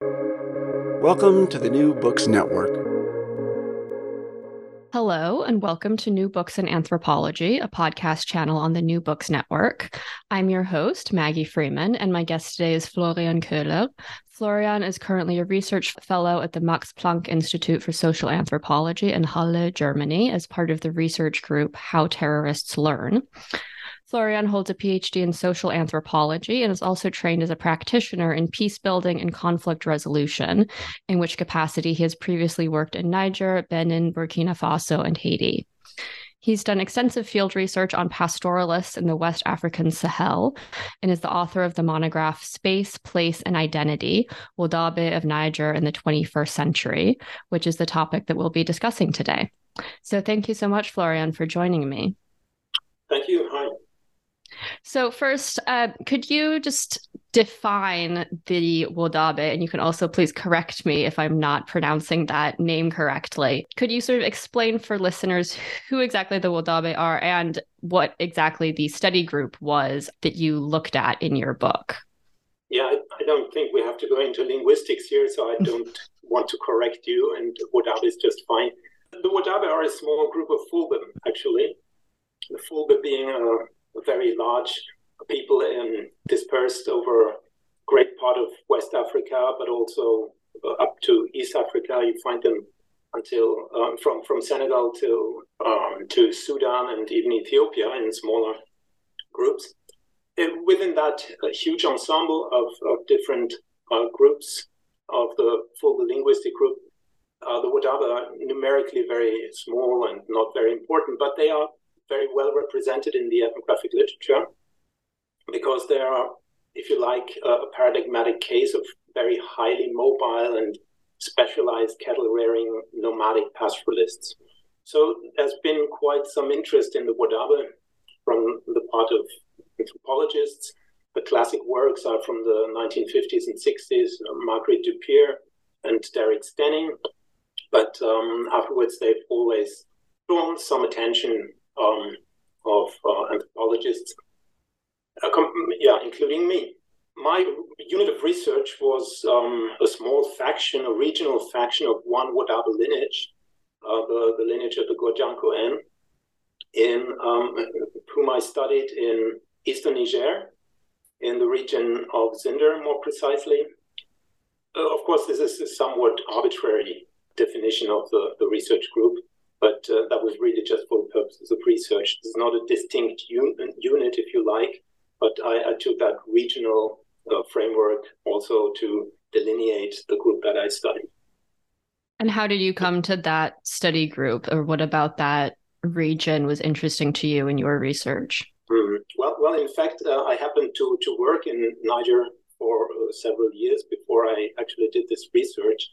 Welcome to the New Books Network. Hello, and welcome to New Books in Anthropology, a podcast channel on the New Books Network. I'm your host, Maggie Freeman, and my guest today is Florian Köhler. Florian is currently a research fellow at the Max Planck Institute for Social Anthropology in Halle, Germany, as part of the research group How Terrorists Learn. Florian holds a PhD in social anthropology and is also trained as a practitioner in peace building and conflict resolution, in which capacity he has previously worked in Niger, Benin, Burkina Faso, and Haiti. He's done extensive field research on pastoralists in the West African Sahel and is the author of the monograph Space, Place, and Identity Wodabe of Niger in the 21st Century, which is the topic that we'll be discussing today. So, thank you so much, Florian, for joining me. Thank you. Hi. So, first, uh, could you just define the Wodabe? And you can also please correct me if I'm not pronouncing that name correctly. Could you sort of explain for listeners who exactly the Wodabe are and what exactly the study group was that you looked at in your book? Yeah, I, I don't think we have to go into linguistics here, so I don't want to correct you, and Wodabe is just fine. The Wodabe are a small group of Fulbe, actually. The Fulbe being a very large people in, dispersed over great part of West Africa, but also uh, up to East Africa. You find them until um, from from Senegal to um, to Sudan and even Ethiopia in smaller groups. And within that huge ensemble of, of different uh, groups of the full linguistic group, uh, the Wodabe are numerically very small and not very important, but they are very well represented in the ethnographic literature because they are, if you like, a paradigmatic case of very highly mobile and specialized cattle rearing nomadic pastoralists. So there's been quite some interest in the Wodabe from the part of anthropologists. The classic works are from the 1950s and 60s, uh, Marguerite Dupire and Derek Stenning. But um, afterwards, they've always drawn some attention um, of uh, anthropologists, uh, yeah, including me. My unit of research was um, a small faction, a regional faction of one Wodabe lineage, uh, the, the lineage of the Godjanko in um, whom I studied in eastern Niger, in the region of Zinder, more precisely. Uh, of course, this is a somewhat arbitrary definition of the, the research group but uh, that was really just for the purposes of research. It's not a distinct un- unit, if you like, but I, I took that regional uh, framework also to delineate the group that I studied. And how did you come to that study group, or what about that region was interesting to you in your research? Mm. Well, well, in fact, uh, I happened to to work in Niger for uh, several years before I actually did this research.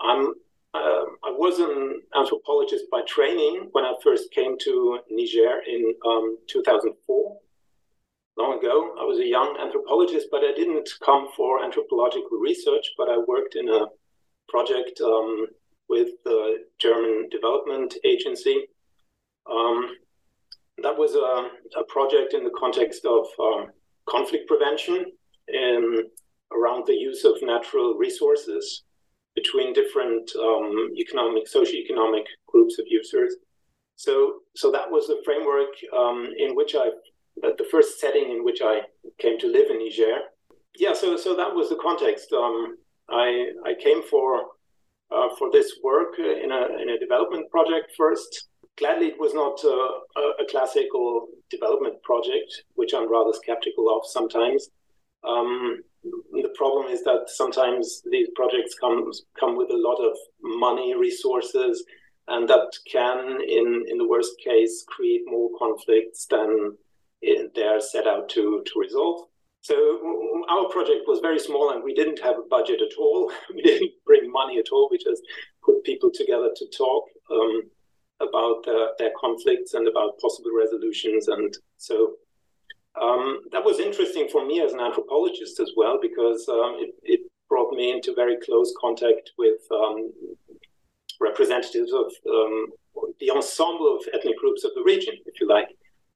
I'm um, I was an anthropologist by training when I first came to Niger in um, 2004. Long ago, I was a young anthropologist, but I didn't come for anthropological research, but I worked in a project um, with the German Development Agency. Um, that was a, a, project in the context of um, conflict prevention in, around the use of natural resources between different um, economic, socioeconomic groups of users. So, so that was the framework um, in which I, the first setting in which I came to live in Niger. Yeah, so so that was the context. Um, I I came for uh, for this work in a in a development project first. Gladly, it was not uh, a, a classical development project, which I'm rather skeptical of sometimes. Um, the problem is that sometimes these projects come come with a lot of money, resources, and that can, in in the worst case, create more conflicts than they are set out to to resolve. So our project was very small and we didn't have a budget at all. We didn't bring money at all. We just put people together to talk um, about uh, their conflicts and about possible resolutions. And so um, that was interesting for me as an anthropologist as well, because um, it, it, brought me into very close contact with um, representatives of um, the ensemble of ethnic groups of the region, if you like.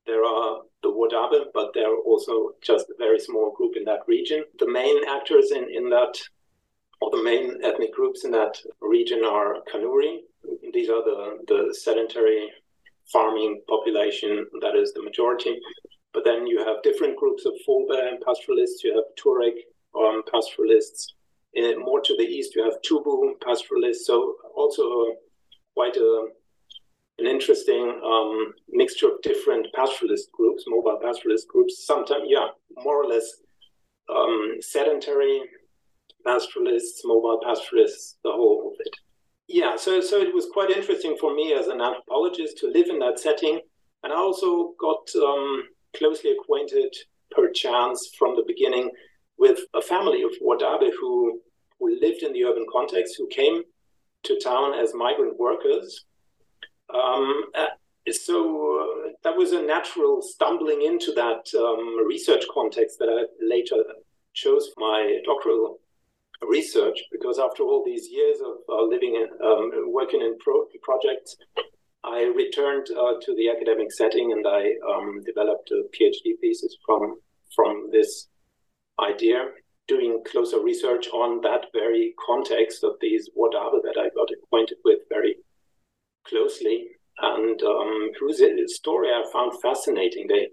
There are the Wodabe, but there are also just a very small group in that region. The main actors in, in that, or the main ethnic groups in that region are Kanuri. These are the, the sedentary farming population that is the majority. But then you have different groups of Fulbe and pastoralists. You have Tuareg um, pastoralists. In, more to the east, you have Tubu pastoralists. So also quite a an interesting um, mixture of different pastoralist groups, mobile pastoralist groups. Sometimes, yeah, more or less um, sedentary pastoralists, mobile pastoralists, the whole of it. Yeah, so so it was quite interesting for me as an anthropologist to live in that setting, and I also got um, closely acquainted, per chance, from the beginning, with a family of Wodabe who who lived in the urban context, who came to town as migrant workers. Um, uh, so uh, that was a natural stumbling into that um, research context that I later chose for my doctoral research because after all these years of uh, living in um, working in pro- projects i returned uh, to the academic setting and i um, developed a phd thesis from from this idea doing closer research on that very context of these Wodabe that i got acquainted with very closely and um, whose story I found fascinating. They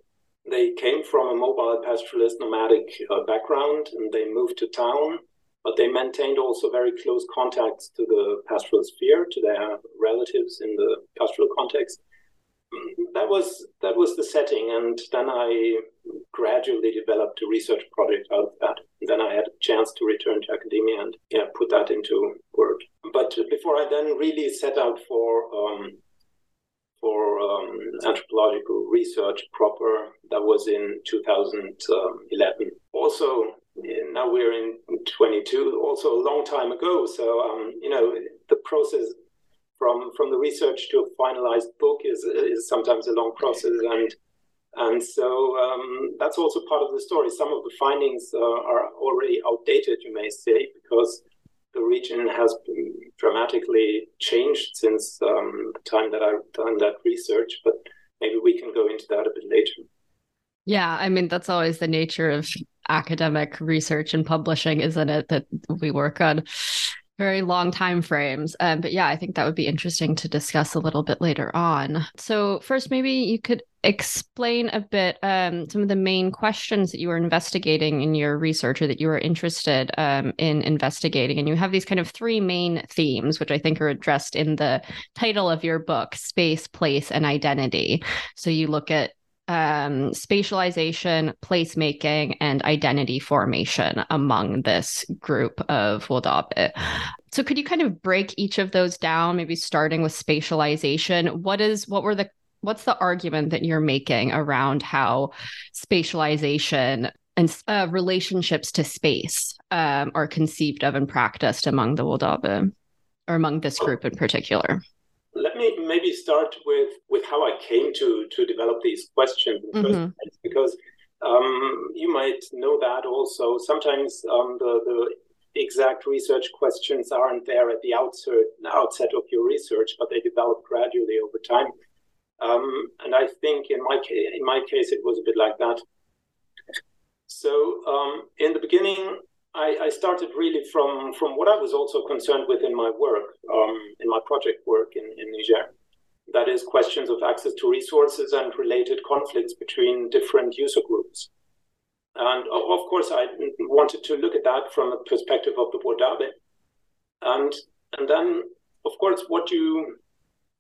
they came from a mobile pastoralist nomadic uh, background and they moved to town, but they maintained also very close contacts to the pastoral sphere, to their relatives in the pastoral context. That was that was the setting, and then I gradually developed a research project out of that. And then I had a chance to return to academia and yeah, put that into work. But before I then really set out for um, for um, anthropological research proper, that was in 2011. Also, now we're in 22, also a long time ago. So um, you know, the process from from the research to a finalized book is is sometimes a long process and and so um, that's also part of the story. Some of the findings uh, are already outdated, you may say, because the region has dramatically changed since um, the time that I've done that research. But maybe we can go into that a bit later. Yeah, I mean, that's always the nature of academic research and publishing, isn't it? That we work on very long time frames. Um, but yeah, I think that would be interesting to discuss a little bit later on. So, first, maybe you could explain a bit um, some of the main questions that you were investigating in your research or that you were interested um, in investigating. And you have these kind of three main themes, which I think are addressed in the title of your book space, place, and identity. So, you look at um, spatialization, placemaking, and identity formation among this group of Wodabe. So could you kind of break each of those down, maybe starting with spatialization? What is what were the what's the argument that you're making around how spatialization and uh, relationships to space um, are conceived of and practiced among the Wodabe, or among this group in particular? Let me maybe start with with how I came to to develop these questions mm-hmm. place, because um, you might know that also. Sometimes um, the the exact research questions aren't there at the outset outset of your research, but they develop gradually over time. Um, and I think in my case, in my case, it was a bit like that. So um, in the beginning, I, I, started really from from what I was also concerned with in my work, um, in my project work in, in Niger. That is questions of access to resources and related conflicts between different user groups. And of course, I wanted to look at that from a perspective of the Wodabe. And and then, of course, what you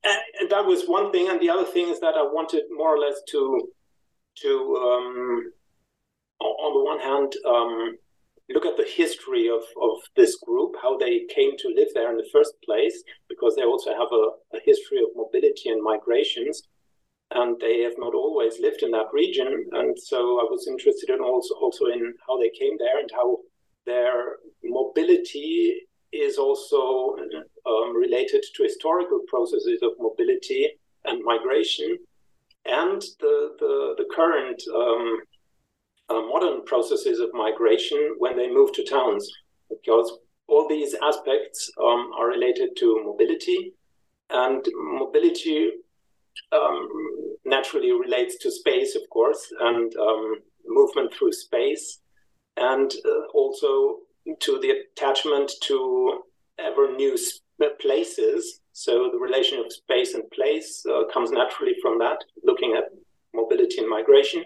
and that was one thing, and the other thing is that I wanted more or less to to um, on the one hand um, look at the history of, of this group, how they came to live there in the first place, because they also have a, a history of mobility and migrations. and they have not always lived in that region. And so I was interested in also also in how they came there and how their mobility is also um, related to historical processes of mobility and migration, and the the, the current um, uh, modern processes of migration when they move to towns, because all these aspects um, are related to mobility, and mobility um, naturally relates to space, of course, and um, movement through space, and uh, also to the attachment to ever new places. So the relation of space and place uh, comes naturally from that, looking at mobility and migration.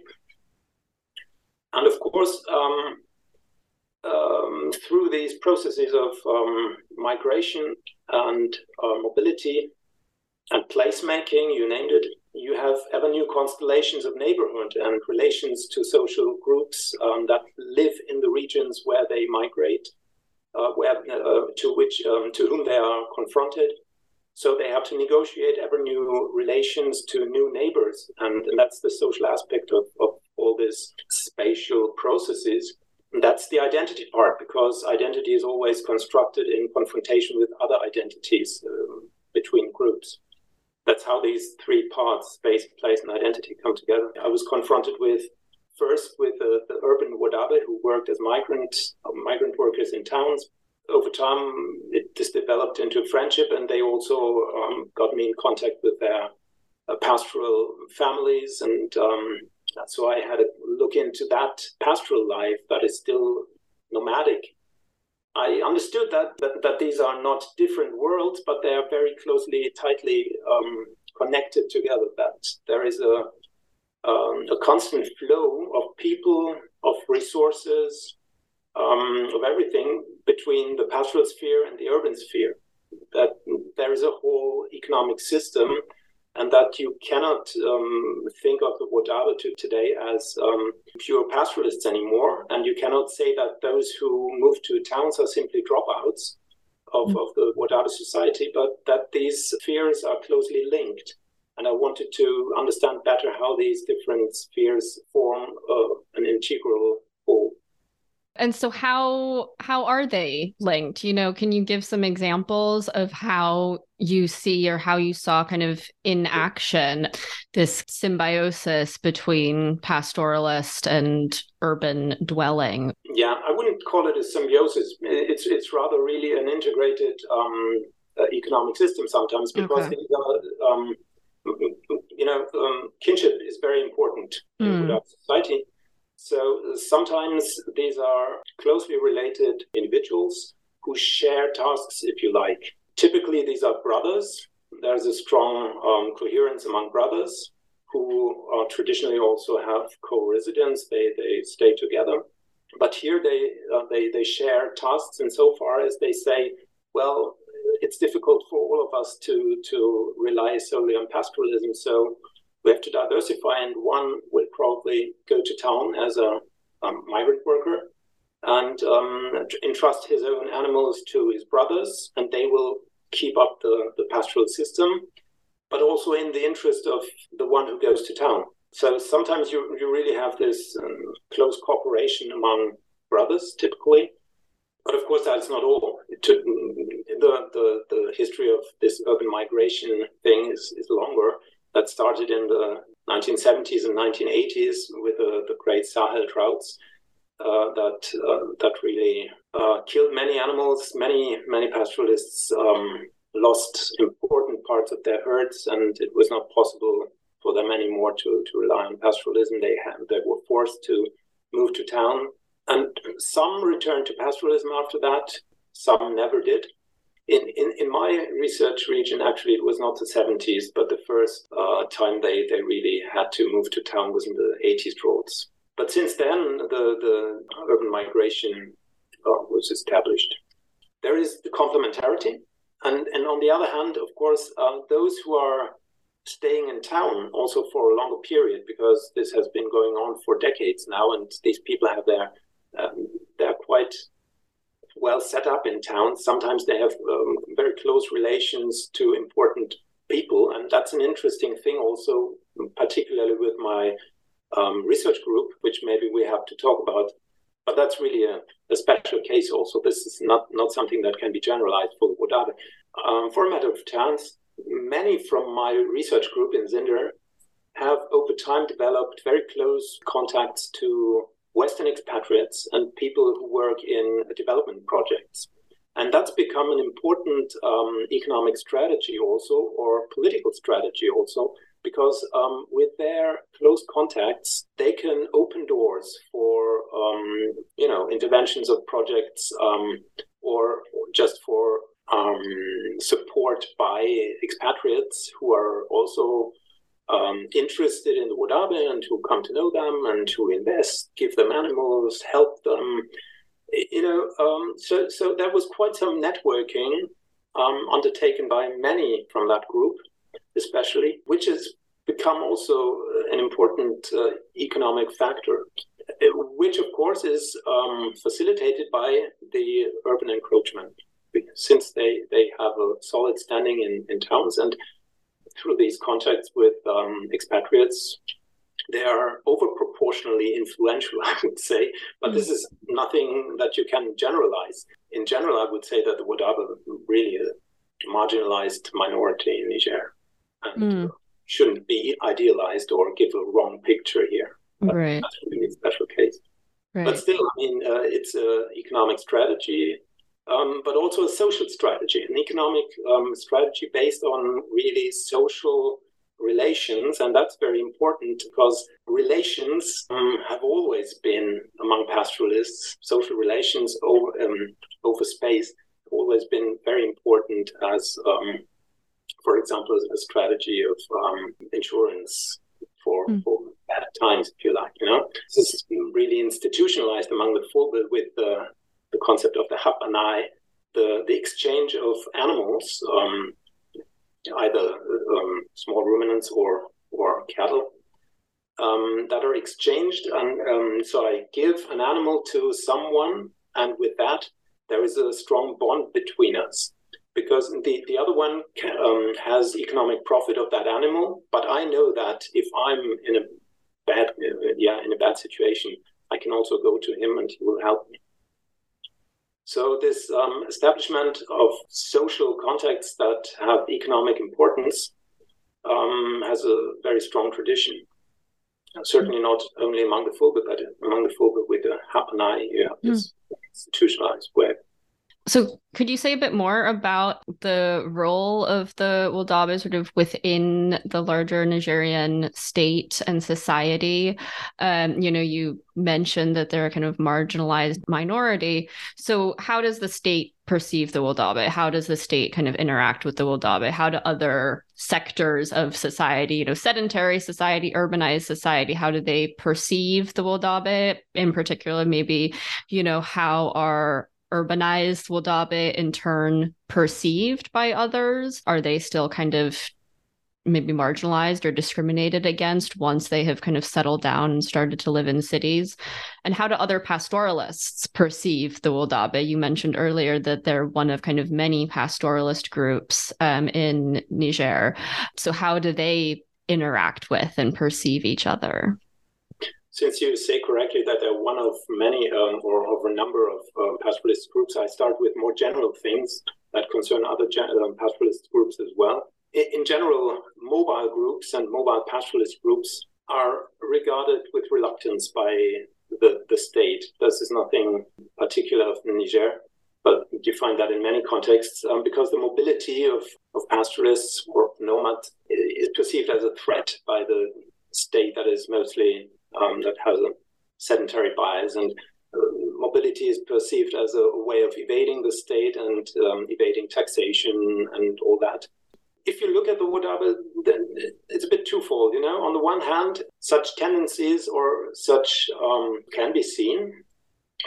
And of course, um, um, through these processes of um, migration and uh, mobility and placemaking, you named it, you have ever new constellations of neighborhood and relations to social groups um, that live in the regions where they migrate, uh, where, uh, to which um, to whom they are confronted. So they have to negotiate ever new relations to new neighbors, and, and that's the social aspect of, of all these spatial processes. And that's the identity part, because identity is always constructed in confrontation with other identities um, between groups that's how these three parts space place and identity come together i was confronted with first with uh, the urban wodabe who worked as migrant uh, migrant workers in towns over time it just developed into friendship and they also um, got me in contact with their uh, pastoral families and um, so i had a look into that pastoral life that is still nomadic I understood that, that, that these are not different worlds, but they are very closely, tightly um, connected together. That there is a um, a constant flow of people, of resources, um, of everything between the pastoral sphere and the urban sphere. That there is a whole economic system and that you cannot um, think of the Wodabe today as um, pure pastoralists anymore. And you cannot say that those who move to towns are simply dropouts of, mm. of the Wadabe society, but that these spheres are closely linked. And I wanted to understand better how these different spheres form uh, an integral whole. And so how how are they linked? You know, can you give some examples of how you see or how you saw kind of in action this symbiosis between pastoralist and urban dwelling? Yeah, I wouldn't call it a symbiosis. It's it's rather really an integrated um, uh, economic system sometimes because okay. um, you know um, kinship is very important mm. in society so sometimes these are closely related individuals who share tasks, if you like. Typically, these are brothers. There's a strong um, coherence among brothers who uh, traditionally also have co-residence. They they stay together, but here they uh, they they share tasks insofar as they say, well, it's difficult for all of us to to rely solely on pastoralism. So we have to diversify, and one will probably go to town as a migrant worker and um, entrust his own animals to his brothers, and they will keep up the, the pastoral system, but also in the interest of the one who goes to town. So sometimes you, you really have this um, close cooperation among brothers, typically. But of course, that's not all. Took, the, the, the history of this urban migration thing is, is longer that started in the 1970s and 1980s with the, the great Sahel droughts uh, that uh, that really uh, killed many animals. Many many pastoralists um, lost important parts of their herds, and it was not possible for them anymore to, to rely on pastoralism. They had, they were forced to move to town, and some returned to pastoralism after that. Some never did in, in, in my research region, actually, it was not the 70s, but the first uh, time they, they really had to move to town was in the 80s droughts. But since then, the, the urban migration uh, was established. There is the complementarity. And, and on the other hand, of course, uh, those who are staying in town also for a longer period, because this has been going on for decades now, and these people have their um, they're quite well set up in towns. Sometimes they have um, very close relations to important people, and that's an interesting thing also, particularly with my um, research group, which maybe we have to talk about. But that's really a, a, special case also. This is not, not something that can be generalized for Wodabe. Um, for a matter of chance, many from my research group in Zinder have over time developed very close contacts to Western expatriates and people who work in development projects. And that's become an important um, economic strategy also, or political strategy also, because um, with their close contacts, they can open doors for, um, you know, interventions of projects um, or, just for um, support by expatriates who are also um, interested in the Wodabe and who come to know them and to invest, give them animals, help them. You know, um, so so there was quite some networking um, undertaken by many from that group, especially, which has become also an important uh, economic factor, which of course is um, facilitated by the urban encroachment, since they they have a solid standing in in towns and through these contacts with um, expatriates, they are over proportionally influential, I would say. But this is nothing that you can generalize. In general, I would say that the Wodabe really a marginalized minority in Niger and mm. shouldn't be idealized or give a wrong picture here. But right. That's really a special case. Right. But still, I mean, uh, it's an economic strategy um, but also a social strategy, an economic um, strategy based on really social relations. And that's very important because relations um, have always been among pastoralists, social relations over, um, over space, always been very important as, um, for example, as a strategy of um, insurance for, mm. for bad times, if you like. You know, this is really institutionalized among the full with the the concept of the hapanai, the, the exchange of animals, um, either um, small ruminants or, or cattle, um, that are exchanged. And um, so I give an animal to someone, and with that, there is a strong bond between us. Because the, the other one um, has economic profit of that animal, but I know that if I'm in a bad, uh, yeah, in a bad situation, I can also go to him and he will help me. So this um, establishment of social contacts that have economic importance um, has a very strong tradition. Certainly not only among the Fulbe, but among the Fulbe with the Hapanai, you have this mm. institutionalized web. So, could you say a bit more about the role of the Wodabe sort of within the larger Nigerian state and society? Um, you know, you mentioned that they're a kind of marginalized minority. So, how does the state perceive the Wodabe? How does the state kind of interact with the Wodabe? How do other sectors of society, you know, sedentary society, urbanized society, how do they perceive the Wodabe? In particular, maybe, you know, how are urbanized Wodabe in turn perceived by others? Are they still kind of maybe marginalized or discriminated against once they have kind of settled down and started to live in cities? And how do other pastoralists perceive the Wodabe? You mentioned earlier that they're one of kind of many pastoralist groups um, in Niger. So, how do they interact with and perceive each other? Since you say correctly that they're one of many um, or of a number of um, pastoralist groups, I start with more general things that concern other gen- um, pastoralist groups as well. In, in, general, mobile groups and mobile pastoralist groups are regarded with reluctance by the, the state. This is nothing particular of Niger, but you find that in many contexts um, because the mobility of, of pastoralists or nomads is perceived as a threat by the state that is mostly um, that has a sedentary bias and uh, mobility is perceived as a way of evading the state and um, evading taxation and all that. If you look at the Wodabe, then it's a bit twofold. You know, on the one hand, such tendencies or such um, can be seen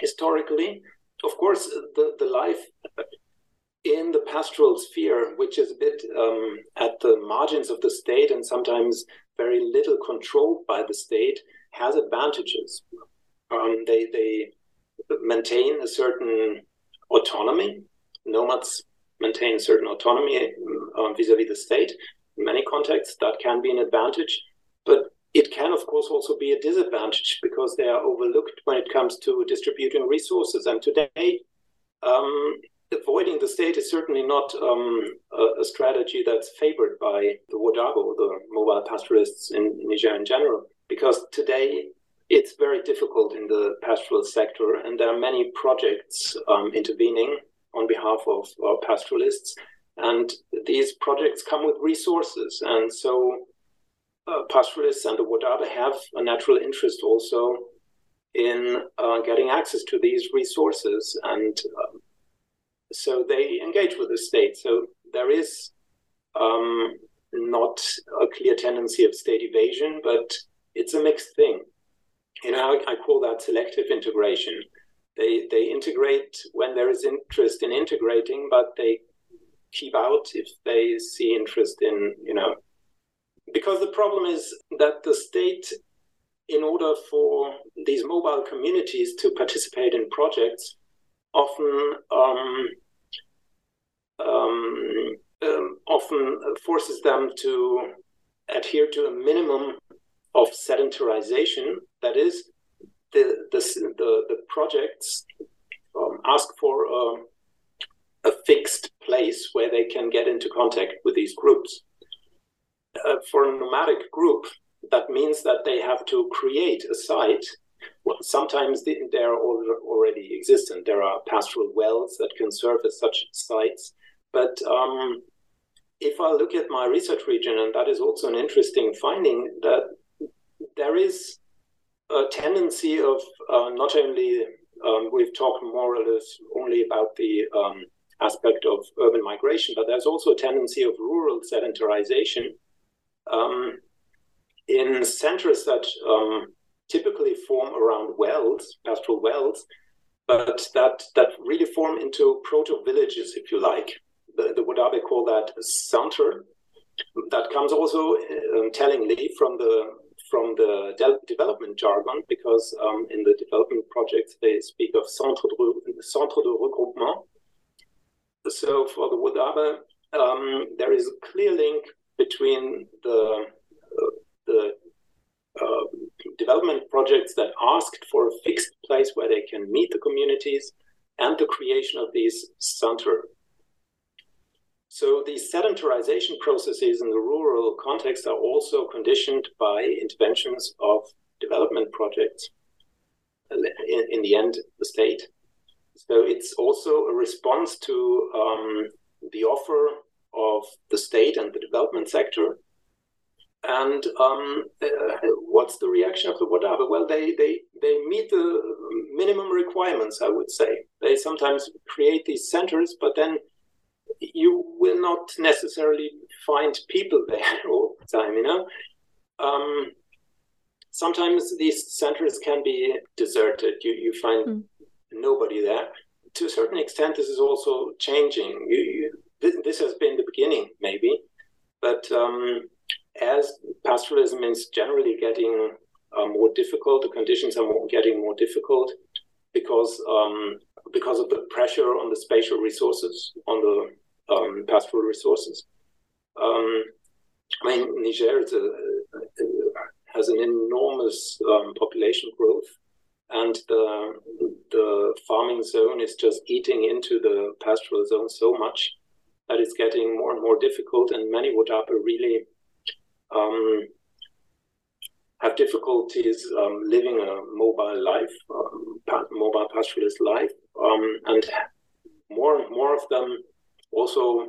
historically. Of course, the, the life in the pastoral sphere, which is a bit um, at the margins of the state and sometimes very little controlled by the state, has advantages. Um, they they maintain a certain autonomy. Nomads maintain a certain autonomy um, vis-a-vis the state. in many contexts, that can be an advantage. But it can, of course, also be a disadvantage because they are overlooked when it comes to distributing resources. And today, um, avoiding the state is certainly not um, a, a, strategy that's favored by the Wodabo, the mobile pastoralists in Niger in general, because today it's very difficult in the pastoral sector, and there are many projects um, intervening on behalf of uh, pastoralists. And these projects come with resources. And so uh, pastoralists and the Wodabo have a natural interest also in uh, getting access to these resources. And um, so they engage with the state. So there is um, not a clear tendency of state evasion, but it's a mixed thing. You know, I, I call that selective integration. They they integrate when there is interest in integrating, but they keep out if they see interest in you know because the problem is that the state in order for these mobile communities to participate in projects often um, um, um, often forces them to adhere to a minimum of sedentarization. That is, the the the, the projects um, ask for a, a, fixed place where they can get into contact with these groups. Uh, for a nomadic group, that means that they have to create a site. Well, sometimes they, they are already existent. There are pastoral wells that can serve as such sites but um, if I look at my research region, and that is also an interesting finding, that there is a tendency of uh, not only um, we've talked more or less only about the um, aspect of urban migration, but there's also a tendency of rural sedentarization um, in centers that um, typically form around wells, pastoral wells, but that that really form into proto villages, if you like the, the Wodabo call that center. That comes also um, tellingly from the from the de- development jargon because um, in the development projects they speak of centre de, centre de regroupement. So for the Wodabo, um, there is a clear link between the uh, the uh, development projects that asked for a fixed place where they can meet the communities and the creation of these center so these sedentarization processes in the rural context are also conditioned by interventions of development projects, in, in the end, the state. So it's also a response to um, the offer of the state and the development sector. And um, uh, what's the reaction of the Wodabo? Well, they, they, they meet the minimum requirements, I would say. They sometimes create these centers, but then you will not necessarily find people there all the time, you know. Um, sometimes these centers can be deserted. You, you find mm. nobody there. To a certain extent, this is also changing. You, you, this, this, has been the beginning, maybe, but um, as pastoralism is generally getting uh, more difficult, the conditions are more, getting more difficult because um, because of the pressure on the spatial resources, on the um, pastoral resources. Um, I mean, Niger a, a, has an enormous um, population growth, and the the farming zone is just eating into the pastoral zone so much that it's getting more and more difficult, and many Wodabo really um, have difficulties um, living a mobile life, um, mobile pastoralist life, um, and more and more of them also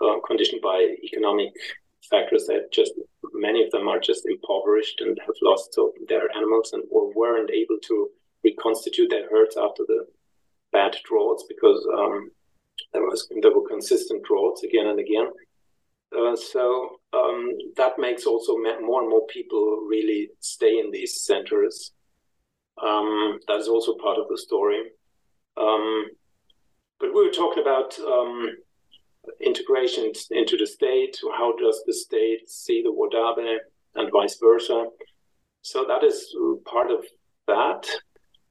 uh, conditioned by economic factors that just many of them are just impoverished and have lost so their animals and or weren't able to reconstitute their herds after the bad droughts because um, there was there were consistent droughts again and again. Uh, so um, that makes also more and more people really stay in these centers. Um, that is also part of the story. Um, but we were talking about um, integration into the state, how does the state see the Wodabe and vice versa. So that is part of that.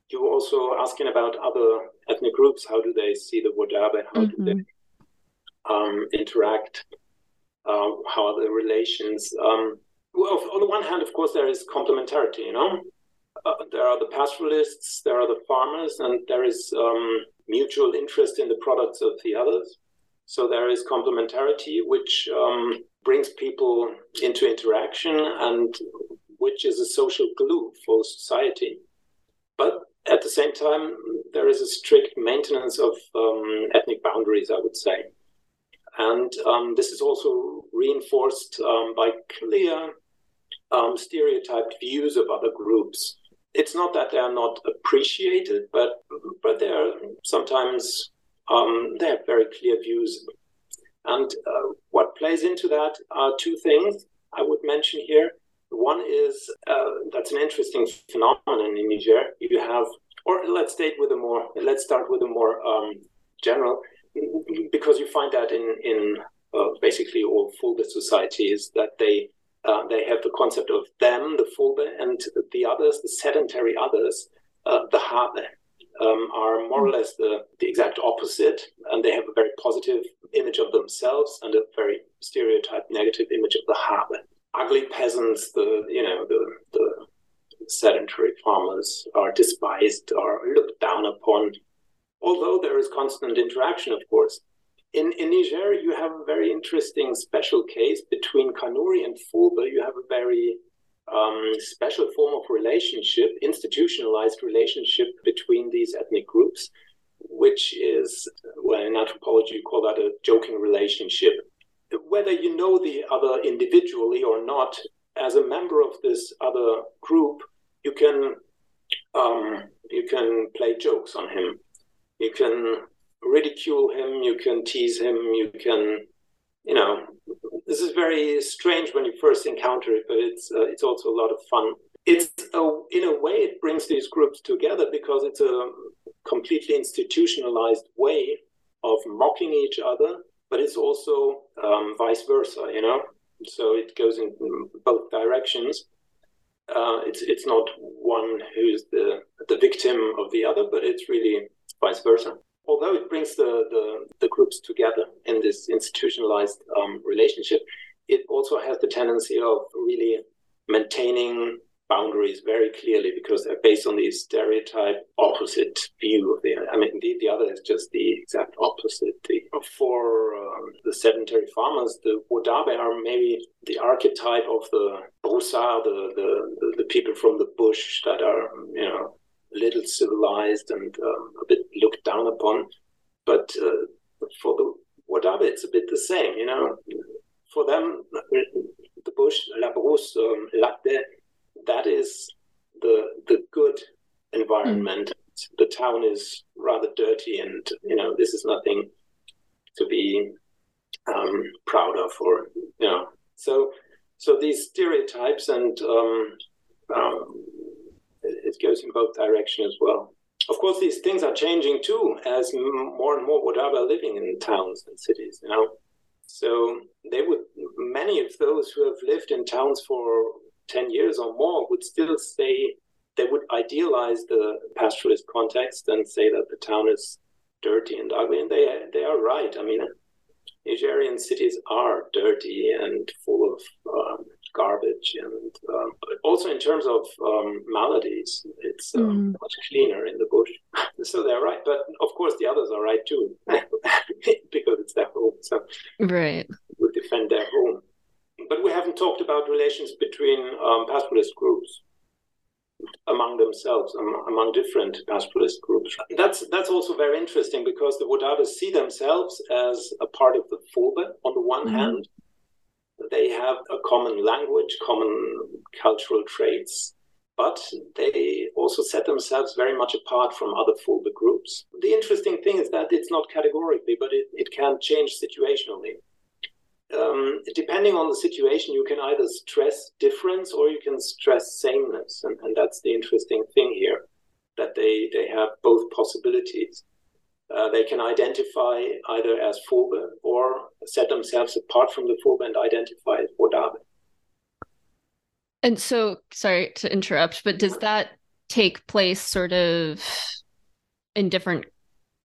You were also asking about other ethnic groups. How do they see the Wodabe? How mm-hmm. do they mm-hmm. um, interact? Uh, how are the relations? Um, well, on the one hand, of course, there is complementarity. You know, uh, there are the pastoralists, there are the farmers, and there is um, mutual interest in the products of the others. So there is complementarity, which um, brings people into interaction and which is a social glue for society. But at the same time, there is a strict maintenance of um, ethnic boundaries, I would say. And um, this is also reinforced um, by clear um, stereotyped views of other groups. It's not that they are not appreciated, but but they are sometimes um, they have very clear views. And uh, what plays into that are two things I would mention here. One is uh, that's an interesting phenomenon in Niger. You have, or let's state with a more, let's start with a more um, general, because you find that in in uh, basically all Fulbe societies that they uh, they have the concept of them, the Fulbe, and the others, the sedentary others, uh, the Habe, um, are more or less the, the exact opposite, and they have a very positive image of themselves and a very stereotyped negative image of the Habe. Ugly peasants, the you know the the sedentary farmers are despised, are looked down upon. Although there is constant interaction, of course, in, in Niger, you have a very interesting special case between Kanuri and Fulbe. You have a very um, special form of relationship, institutionalized relationship between these ethnic groups, which is, well, in anthropology, you call that a joking relationship. Whether you know the other individually or not, as a member of this other group, you can um, you can play jokes on him. You can ridicule him, you can tease him, you can, you know, this is very strange when you first encounter it, but it's uh, it's also a lot of fun. It's a, in a way it brings these groups together because it's a completely institutionalized way of mocking each other, but it's also um, vice versa, you know. So it goes in both directions. Uh, it's it's not one who's the the victim of the other, but it's really vice versa although it brings the, the, the groups together in this institutionalized um, relationship, it also has the tendency of really maintaining boundaries very clearly because they're based on the stereotype opposite view of the i mean the, the other is just the exact opposite. The, for um, the sedentary farmers the wodabe are maybe the archetype of the broussard the, the, the people from the bush that are you know little civilized and um, a bit looked down upon. But uh, for the Wodabe, it's a bit the same, you know. For them, the bush, la brousse, um, latte, that is the the good environment. Mm. The town is rather dirty, and you know this is nothing to be um, proud of, or you know. So, so these stereotypes and um, um it goes in both directions as well. Of course, these things are changing too, as more and more Wodabe are living in towns and cities. You know, so they would many of those who have lived in towns for ten years or more would still say they would idealize the pastoralist context and say that the town is dirty and ugly, and they they are right. I mean, Nigerian cities are dirty and full of um, garbage and um, also in terms of um, maladies it's um, mm. much cleaner in the bush so they're right but of course the others are right too because it's their home so right we defend their home but we haven't talked about relations between um, pastoralist groups among themselves, among different pastoralist groups. That's that's also very interesting because the Wodabe see themselves as a part of the Fulbe on the one mm-hmm. hand, they have a common language, common cultural traits, but they also set themselves very much apart from other Fulbe groups. The interesting thing is that it's not categorically, but it, it can change situationally. Um, depending on the situation, you can either stress difference or you can stress sameness. And, and that's the interesting thing here, that they, they have both possibilities. Uh, they can identify either as Fulbe or set themselves apart from the Fulbe and identify as Wodabe. And so, sorry to interrupt, but does that take place sort of in different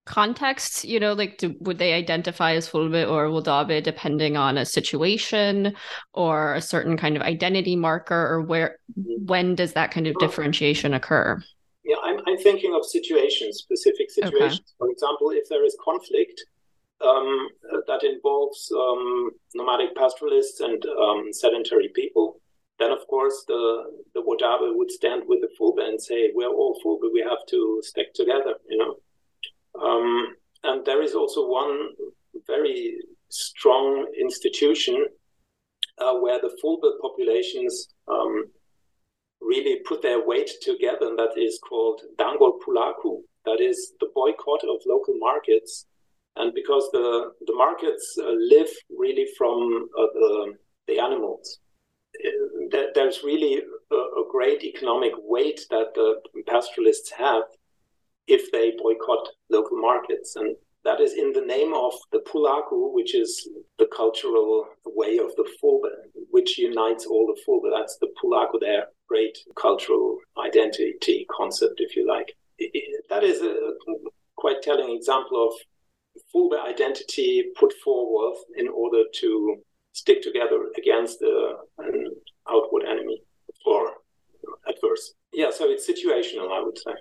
contexts? You know like do, would they identify as fulbe or wodabe depending on a situation or a certain kind of identity marker or where when does that kind of differentiation occur i'm, thinking of situations specific situations okay. for example if there is conflict um, that involves um, nomadic pastoralists and um, sedentary people then of course the the Wodabe would stand with the Fulbe and say we're all Fulbe we have to stick together you know um, and there is also one very strong institution uh, where the Fulbe populations um, really put their weight together, and that is called Dangol Pulaku. That is the boycott of local markets. And because the, the markets uh, live really from uh, the, the animals, uh, there's really a, a, great economic weight that the pastoralists have if they boycott local markets. And that is in the name of the Pulaku, which is the cultural way of the Fulbe, which unites all the Fulbe. That's the Pulaku, their great cultural identity concept, if you like. That is a quite telling example of Fulbe identity put forward in order to stick together against uh, an outward enemy or adverse. Yeah, so it's situational, I would say.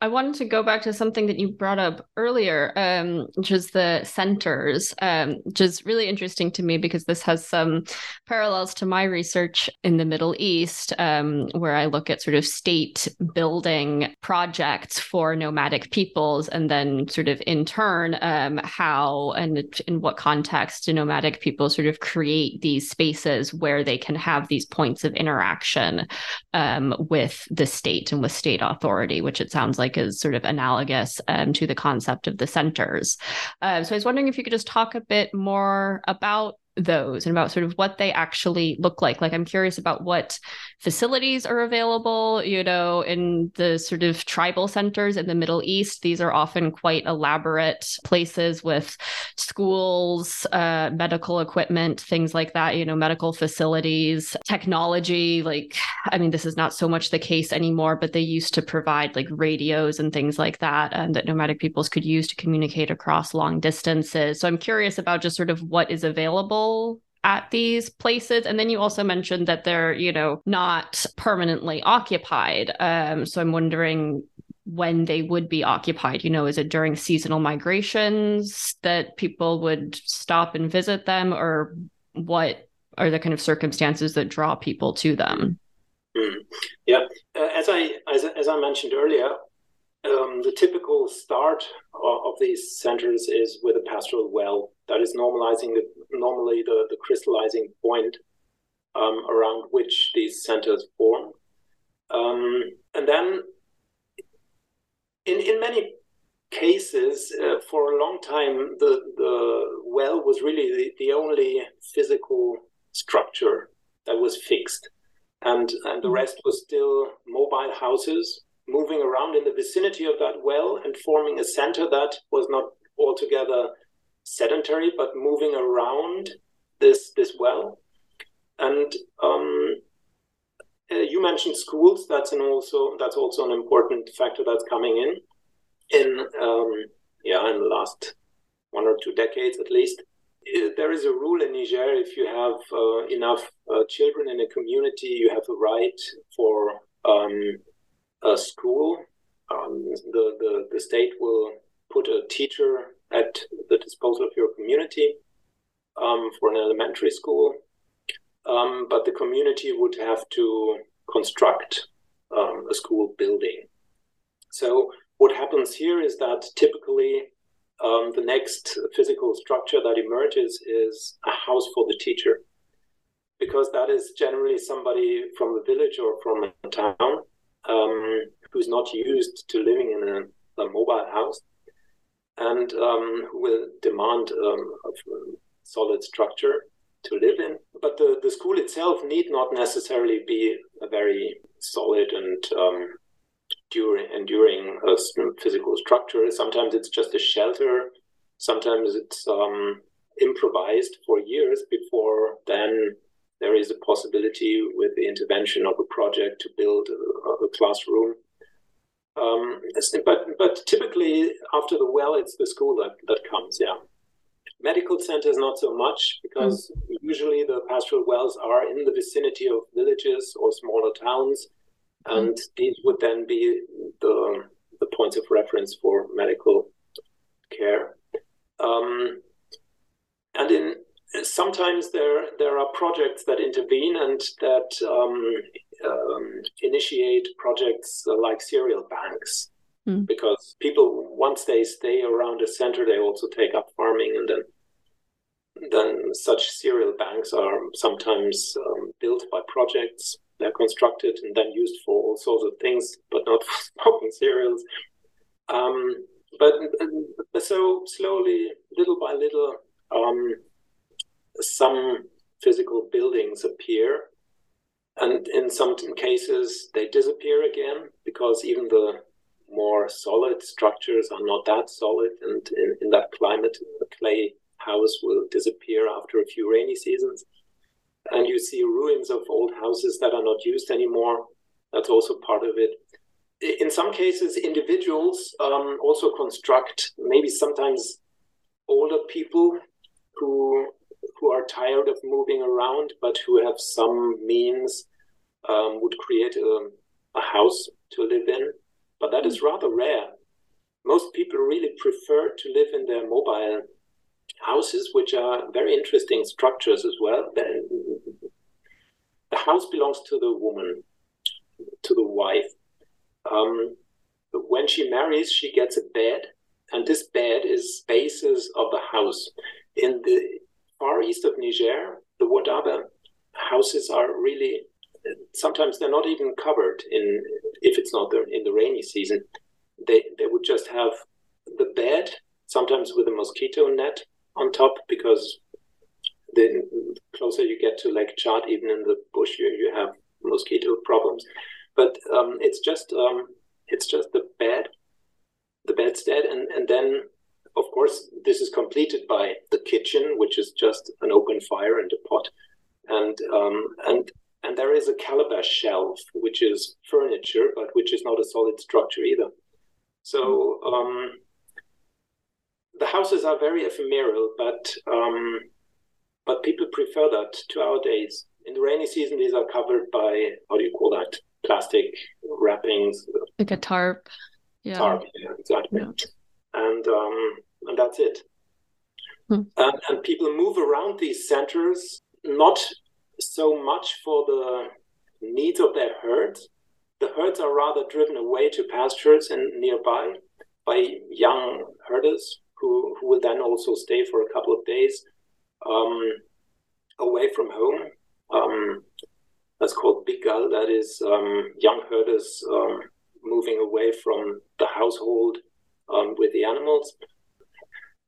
I wanted to go back to something that you brought up earlier, um, which is the centers, um, which is really interesting to me because this has some parallels to my research in the Middle East, um, where I look at sort of state building projects for nomadic peoples, and then sort of in turn, um, how and in what context do nomadic people sort of create these spaces where they can have these points of interaction um, with the state and with state authority, which it sounds like like is sort of analogous um, to the concept of the centers. Uh, so I was wondering if you could just talk a bit more about those and about sort of what they actually look like. Like, I'm curious about what facilities are available, you know, in the sort of tribal centers in the Middle East. These are often quite elaborate places with schools, uh, medical equipment, things like that, you know, medical facilities, technology. Like, I mean, this is not so much the case anymore, but they used to provide like radios and things like that and that nomadic peoples could use to communicate across long distances. So I'm curious about just sort of what is available at these places. And then you also mentioned that they're you know not permanently occupied. Um, so i'm wondering when they would be occupied. You know is it during seasonal migrations that people would stop and visit them or what are the kind of circumstances that draw people to them? Mm. yeah. Uh, as i as, as i mentioned earlier um, the typical start of, of, these centers is with a pastoral well that is normalizing the, normally the, the crystallizing point um, around which these centers form. Um, and then in, in many cases, uh, for a long time, the, the well was really the, the only physical structure that was fixed. And, and the rest was still mobile houses moving around in the vicinity of that well and forming a center that was not altogether sedentary but moving around this this well. And um, uh, you mentioned schools. That's an also that's also an important factor that's coming in in um, yeah in the last one or two decades at least. Uh, there is a rule in Niger if you have uh, enough uh, children in a community you have a right for um, a school, um, the, the, the state will put a teacher at the disposal of your community um, for an elementary school. Um, but the community would have to construct um, a school building. So, what happens here is that typically um, the next physical structure that emerges is a house for the teacher, because that is generally somebody from the village or from a town um, who's not used to living in a, a mobile house and um, will demand um, a solid structure to live in. But the, the school itself need not necessarily be a very solid and um, during, enduring uh, physical structure. Sometimes it's just a shelter. Sometimes it's um, improvised for years before then there is a possibility with the intervention of a project to build a, a classroom. Um, but but typically after the well, it's the school that, that comes. Yeah, medical centers not so much because mm. usually the pastoral wells are in the vicinity of villages or smaller towns, and mm. these would then be the the points of reference for medical care. Um, and in sometimes there there are projects that intervene and that um, um, initiate projects like cereal banks mm. because people once they stay around a center they also take up farming and then then such cereal banks are sometimes um, built by projects. They're constructed and then used for all sorts of things but not for smoking cereals. Um, but so slowly little by little um, some physical buildings appear, and in some cases they disappear again because even the more solid structures are not that solid, and in, in that climate, the clay house will disappear after a few rainy seasons. And you see ruins of old houses that are not used anymore. That's also part of it. In some cases, individuals um, also construct maybe sometimes older people who who are tired of moving around but who have some means um, would create a, a house to live in. But that is rather rare. Most people really prefer to live in their mobile houses, which are very interesting structures as well. The, the house belongs to the woman, to the wife. Um, when she marries, she gets a bed, and this bed is basis of the house. In the far east of Niger, the Wodabe houses are really sometimes they're not even covered in if it's not in the rainy season. They they would just have the bed, sometimes with a mosquito net on top, because the closer you get to Lake Chad, even in the bush, you, you have mosquito problems. But um, it's just um, it's just the bed, the bedstead, and and then of course, this is completed by the kitchen, which is just an open fire and a pot, and um, and and there is a calabash shelf, which is furniture, but which is not a solid structure either. So um, the houses are very ephemeral, but um, but people prefer that to our days. In the rainy season, these are covered by how do you call that? Plastic wrappings, like a tarp. Yeah. Tarp, yeah, exactly. Yeah. And um, and that's it. Hmm. And, and people move around these centers not so much for the needs of their herds. The herds are rather driven away to pastures and nearby by young herders who, who will then also stay for a couple of days um, away from home. Um, that's called bigal. That is um, young herders um, moving away from the household um, with the animals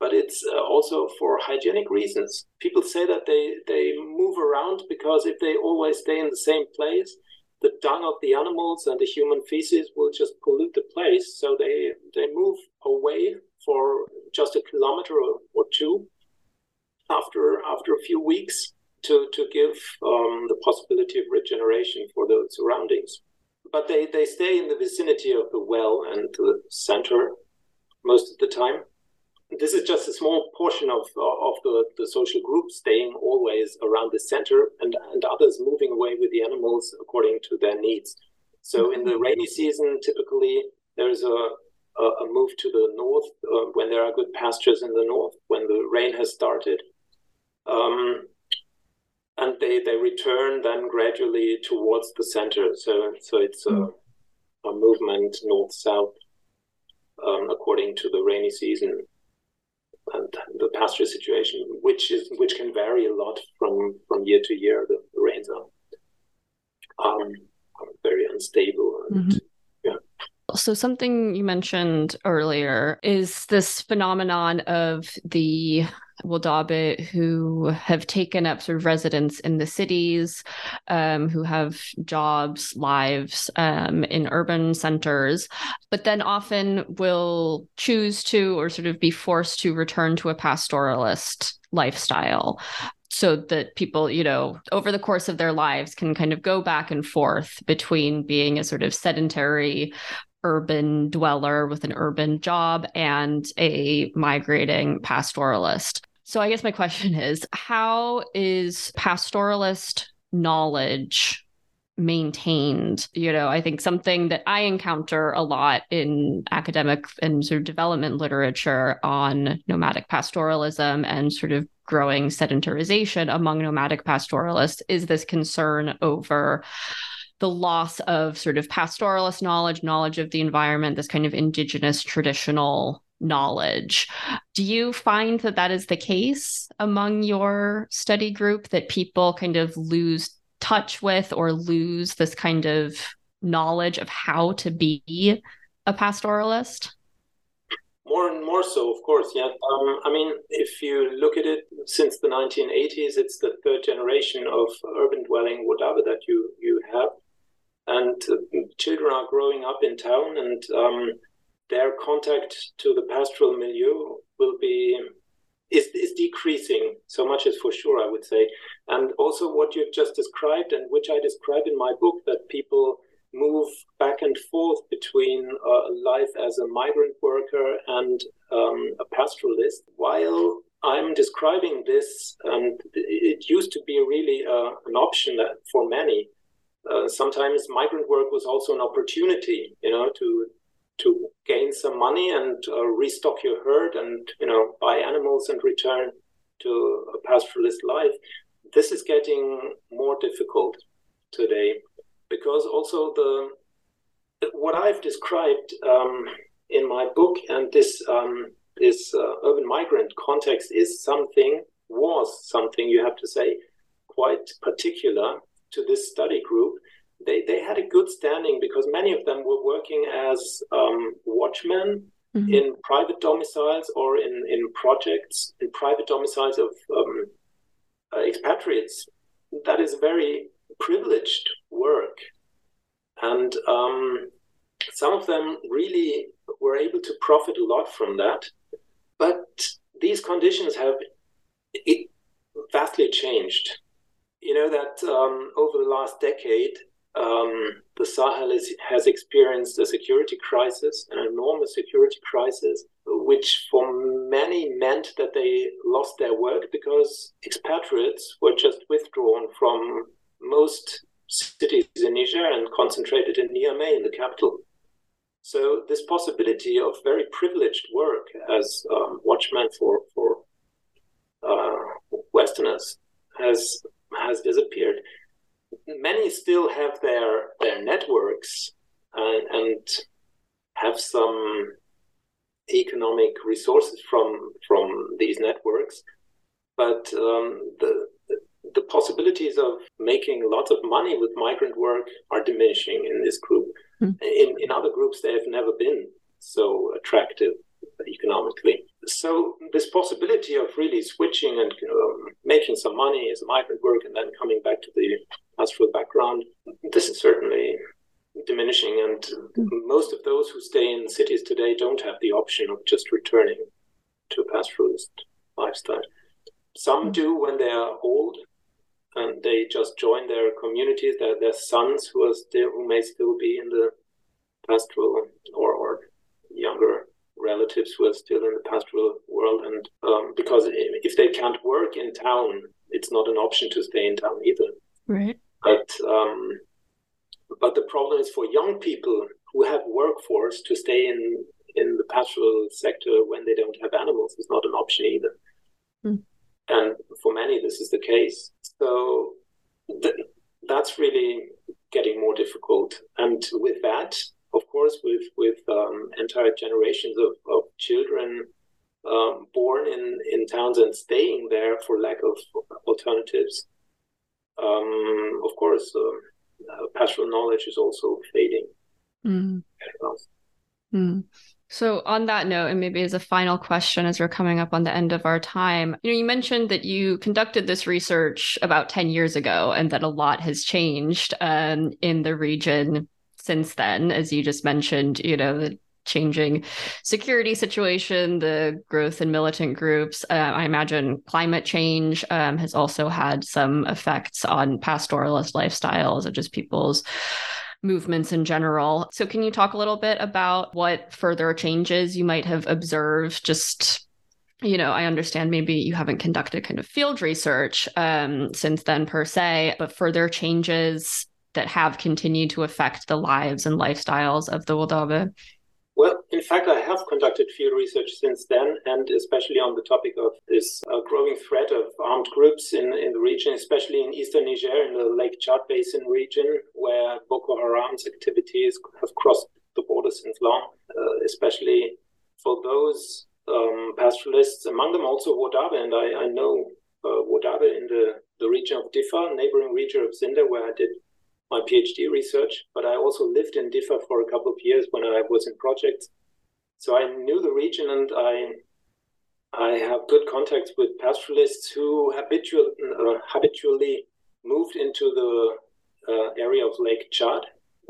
but it's uh, also for hygienic reasons. People say that they, they move around because if they always stay in the same place, the dung of the animals and the human feces will just pollute the place. So they, they move away for just a kilometer or, two after, after a few weeks to, to give um, the possibility of regeneration for the surroundings. But they, they stay in the vicinity of the well and the center most of the time this is just a small portion of of the, the social group staying always around the center and, and others moving away with the animals according to their needs. So in the rainy season, typically there's a, a, a move to the north uh, when there are good pastures in the north, when the rain has started. Um, and they, they return then gradually towards the center. So, so it's a, a movement north south um, according to the rainy season and the pasture situation, which is which can vary a lot from from year to year. The, the rains are um, very unstable. And, mm-hmm. So something you mentioned earlier is this phenomenon of the Wodaabe who have taken up sort of residence in the cities, um, who have jobs, lives um, in urban centers, but then often will choose to or sort of be forced to return to a pastoralist lifestyle so that people, you know, over the course of their lives can kind of go back and forth between being a sort of sedentary urban dweller with an urban job and a migrating pastoralist. So I guess my question is how is pastoralist knowledge maintained you know i think something that i encounter a lot in academic and sort of development literature on nomadic pastoralism and sort of growing sedentarization among nomadic pastoralists is this concern over the loss of sort of pastoralist knowledge, knowledge of the environment, this kind of indigenous traditional knowledge. Do you find that that is the case among your study group that people kind of lose touch with or lose this kind of knowledge of how to be a pastoralist? More and more so, of course. Yeah. Um, I mean, if you look at it since the 1980s, it's the third generation of urban dwelling, whatever that you you have and children are growing up in town and um, their contact to the pastoral milieu will be is, is decreasing so much is for sure i would say. And also what you've just described and which i describe in my book that people move back and forth between uh, life as a migrant worker and um, a pastoralist. While i'm describing this and it used to be really uh, an option for many uh, sometimes migrant work was also an opportunity, you know, to to gain some money and uh, restock your herd and you know buy animals and return to a pastoralist life. This is getting more difficult today because also the what I've described um, in my book and this um, this uh, urban migrant context is something was something you have to say quite particular to this study group, they, they had a good standing because many of them were working as um, watchmen mm-hmm. in private domiciles or in, in projects, in private domiciles of um, uh, expatriates. That is very privileged work. And um, some of them really were able to profit a lot from that. But these conditions have vastly changed you know that um, over the last decade, um, the Sahel is, has experienced a security crisis, an enormous security crisis, which for many meant that they lost their work because expatriates were just withdrawn from most cities in Niger and concentrated in Niamey, in the capital. So this possibility of very privileged work as um, watchmen for for uh, Westerners has has disappeared. Many still have their their networks and, and have some economic resources from from these networks, but um, the the possibilities of making lots of money with migrant work are diminishing in this group. Mm. In in other groups, they have never been so attractive economically. So this possibility of really switching and making some money as a migrant work and then coming back to the pastoral background, this is certainly diminishing. And mm. most of those who stay in cities today don't have the option of just returning to a pastoralist lifestyle. Some mm. do when they are old and they just join their communities, their, their sons who are still who may still be in the pastoral or, or younger relatives who are still in the pastoral world. And um, because if they can't work in town, it's not an option to stay in town either. Right. But um, but the problem is for young people who have workforce to stay in in the pastoral sector when they don't have animals is not an option either. Mm. And for many, this is the case. So th- that's really getting more difficult. And with that, of course, with with um, entire generations of, of children um, born in, in towns and staying there for lack of alternatives. Um, of course, uh, pastoral knowledge is also fading. Mm. Mm. So, on that note, and maybe as a final question, as we're coming up on the end of our time, you know, you mentioned that you conducted this research about 10 years ago and that a lot has changed um, in the region since then, as you just mentioned, you know, the changing security situation, the growth in militant groups. Uh, I imagine climate change um, has also had some effects on pastoralist lifestyles of just people's movements in general. So, can you talk a little bit about what further changes you might have observed? Just, you know, I understand maybe you haven't conducted kind of field research um, since then, per se, but further changes that have continued to affect the lives and lifestyles of the Wodabe? Well, in fact, I have conducted field research since then, and especially on the topic of this uh, growing threat of armed groups in, in the region, especially in eastern Niger, in the Lake Chad Basin region, where Boko Haram's activities have crossed the border since long, uh, especially for those um, pastoralists, among them also Wodabe, and I, I know uh, Wodabe in the, the region of Diffa, neighboring region of Zinder, where I did my PhD research, but I also lived in Diffa for a couple of years when I was in projects. So I knew the region and I I have good contacts with pastoralists who habitual, uh, habitually moved into the uh, area of Lake Chad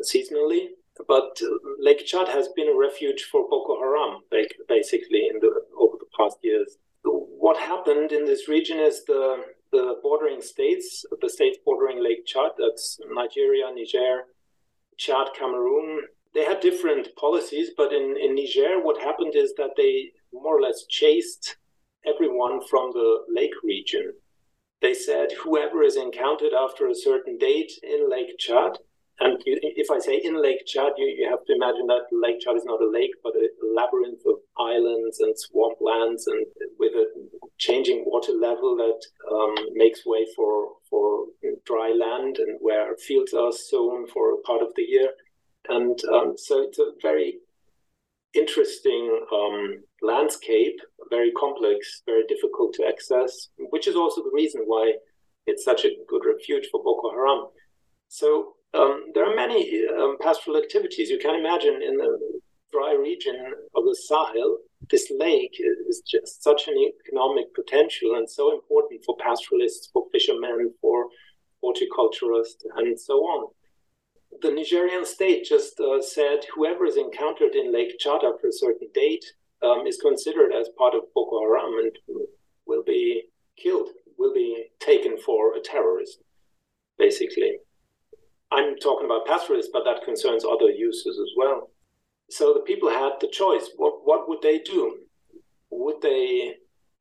seasonally. But Lake Chad has been a refuge for Boko Haram, basically, in the, over the past years. What happened in this region is the the bordering states, the states bordering Lake Chad, that's Nigeria, Niger, Chad, Cameroon, they had different policies, but in, in Niger, what happened is that they more or less chased everyone from the lake region. They said whoever is encountered after a certain date in Lake Chad and if I say in Lake Chad, you, you have to imagine that Lake Chad is not a lake, but a labyrinth of islands and swamplands, and with a changing water level that um, makes way for for dry land, and where fields are sown for a part of the year, and um, so it's a very interesting um, landscape, very complex, very difficult to access, which is also the reason why it's such a good refuge for Boko Haram. So um, there are many um, pastoral activities. You can imagine in the dry region of the Sahel, this lake is just such an economic potential and so important for pastoralists, for fishermen, for horticulturists, and so on. The Nigerian state just uh, said whoever is encountered in Lake Chad after a certain date um, is considered as part of Boko Haram and will be killed, will be taken for a terrorist, basically. I'm talking about pastoralists, but that concerns other uses as well. So the people had the choice. What what would they do? Would they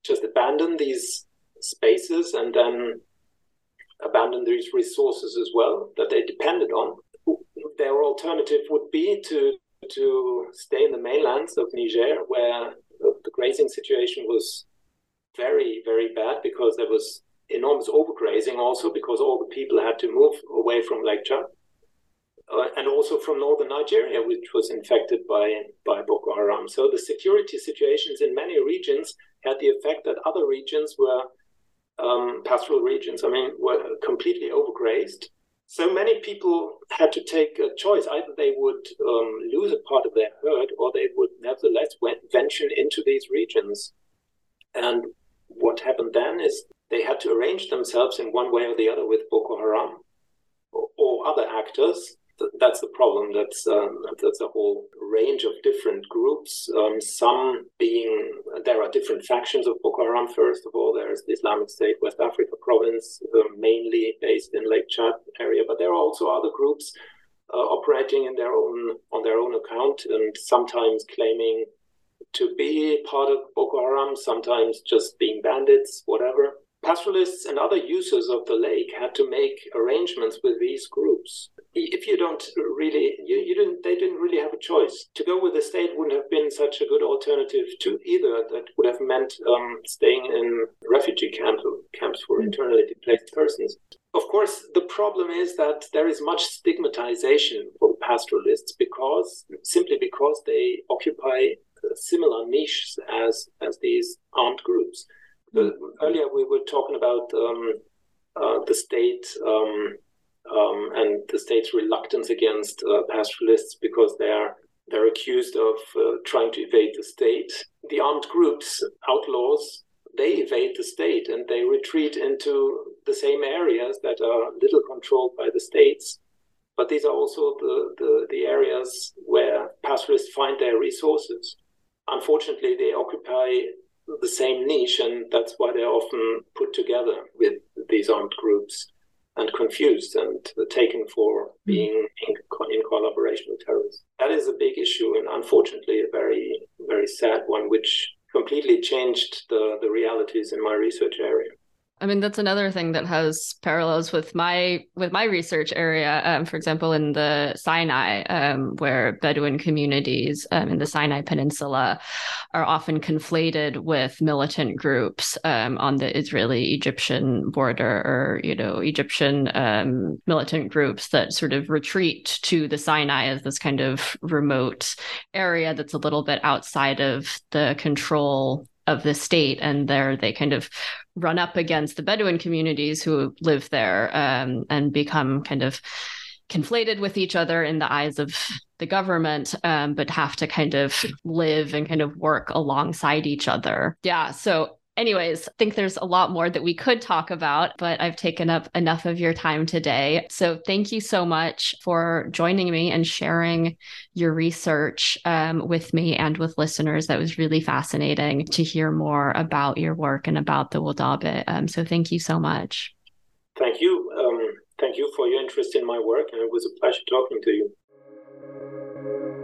just abandon these spaces and then abandon these resources as well that they depended on? Their alternative would be to to stay in the mainlands of Niger, where the grazing situation was very very bad because there was enormous overgrazing also because all the people had to move away from Lake Chad. Uh, and also from northern Nigeria, which was infected by, by Boko Haram. So the security situations in many regions had the effect that other regions were um, pastoral regions, I mean, were completely overgrazed. So many people had to take a choice. Either they would um, lose a part of their herd or they would nevertheless venture into these regions. And what happened then is they had to arrange themselves in one way or the other with Boko Haram or, or other actors. That's the problem. That's um, that's a whole range of different groups. Um, some being there are different factions of Boko Haram. First of all, there's the Islamic State West Africa province, uh, mainly based in Lake Chad area, but there are also other groups uh, operating in their own on their own account and sometimes claiming to be part of Boko Haram, sometimes just being bandits, whatever pastoralists and other users of the lake had to make arrangements with these groups. If you don't really, you, you didn't, they didn't really have a choice. To go with the state wouldn't have been such a good alternative to either. That would have meant um, staying in refugee camps, camps for internally displaced persons. Of course, the problem is that there is much stigmatization for pastoralists because simply because they occupy similar niches as as these armed groups. The, earlier we were talking about um, uh, the state um, um, and the state's reluctance against uh, pastoralists because they are they're accused of uh, trying to evade the state. The armed groups, outlaws, they evade the state and they retreat into the same areas that are little controlled by the states. But these are also the, the, the areas where pastoralists find their resources. Unfortunately, they occupy the same niche, and that's why they're often put together with these armed groups. and confused and taken for being in, in collaboration with terrorists. That is a big issue and unfortunately a very, very sad one, which completely changed the, the realities in my research area. I mean, that's another thing that has parallels with my with my research area. Um, for example, in the Sinai, um, where Bedouin communities um, in the Sinai Peninsula are often conflated with militant groups um, on the Israeli-Egyptian border, or you know, Egyptian um, militant groups that sort of retreat to the Sinai as this kind of remote area that's a little bit outside of the control of the state and there they kind of run up against the bedouin communities who live there um, and become kind of conflated with each other in the eyes of the government um, but have to kind of live and kind of work alongside each other. Yeah so anyways, I think there's a lot more that we could talk about, but I've taken up enough of your time today. So thank you so much for joining me and sharing your research um, with me and with listeners. That was really fascinating to hear more about your work and about the Wodabe. Um, so thank you so much. Thank you. Um, thank you for your interest in my work, and it was a pleasure talking to you.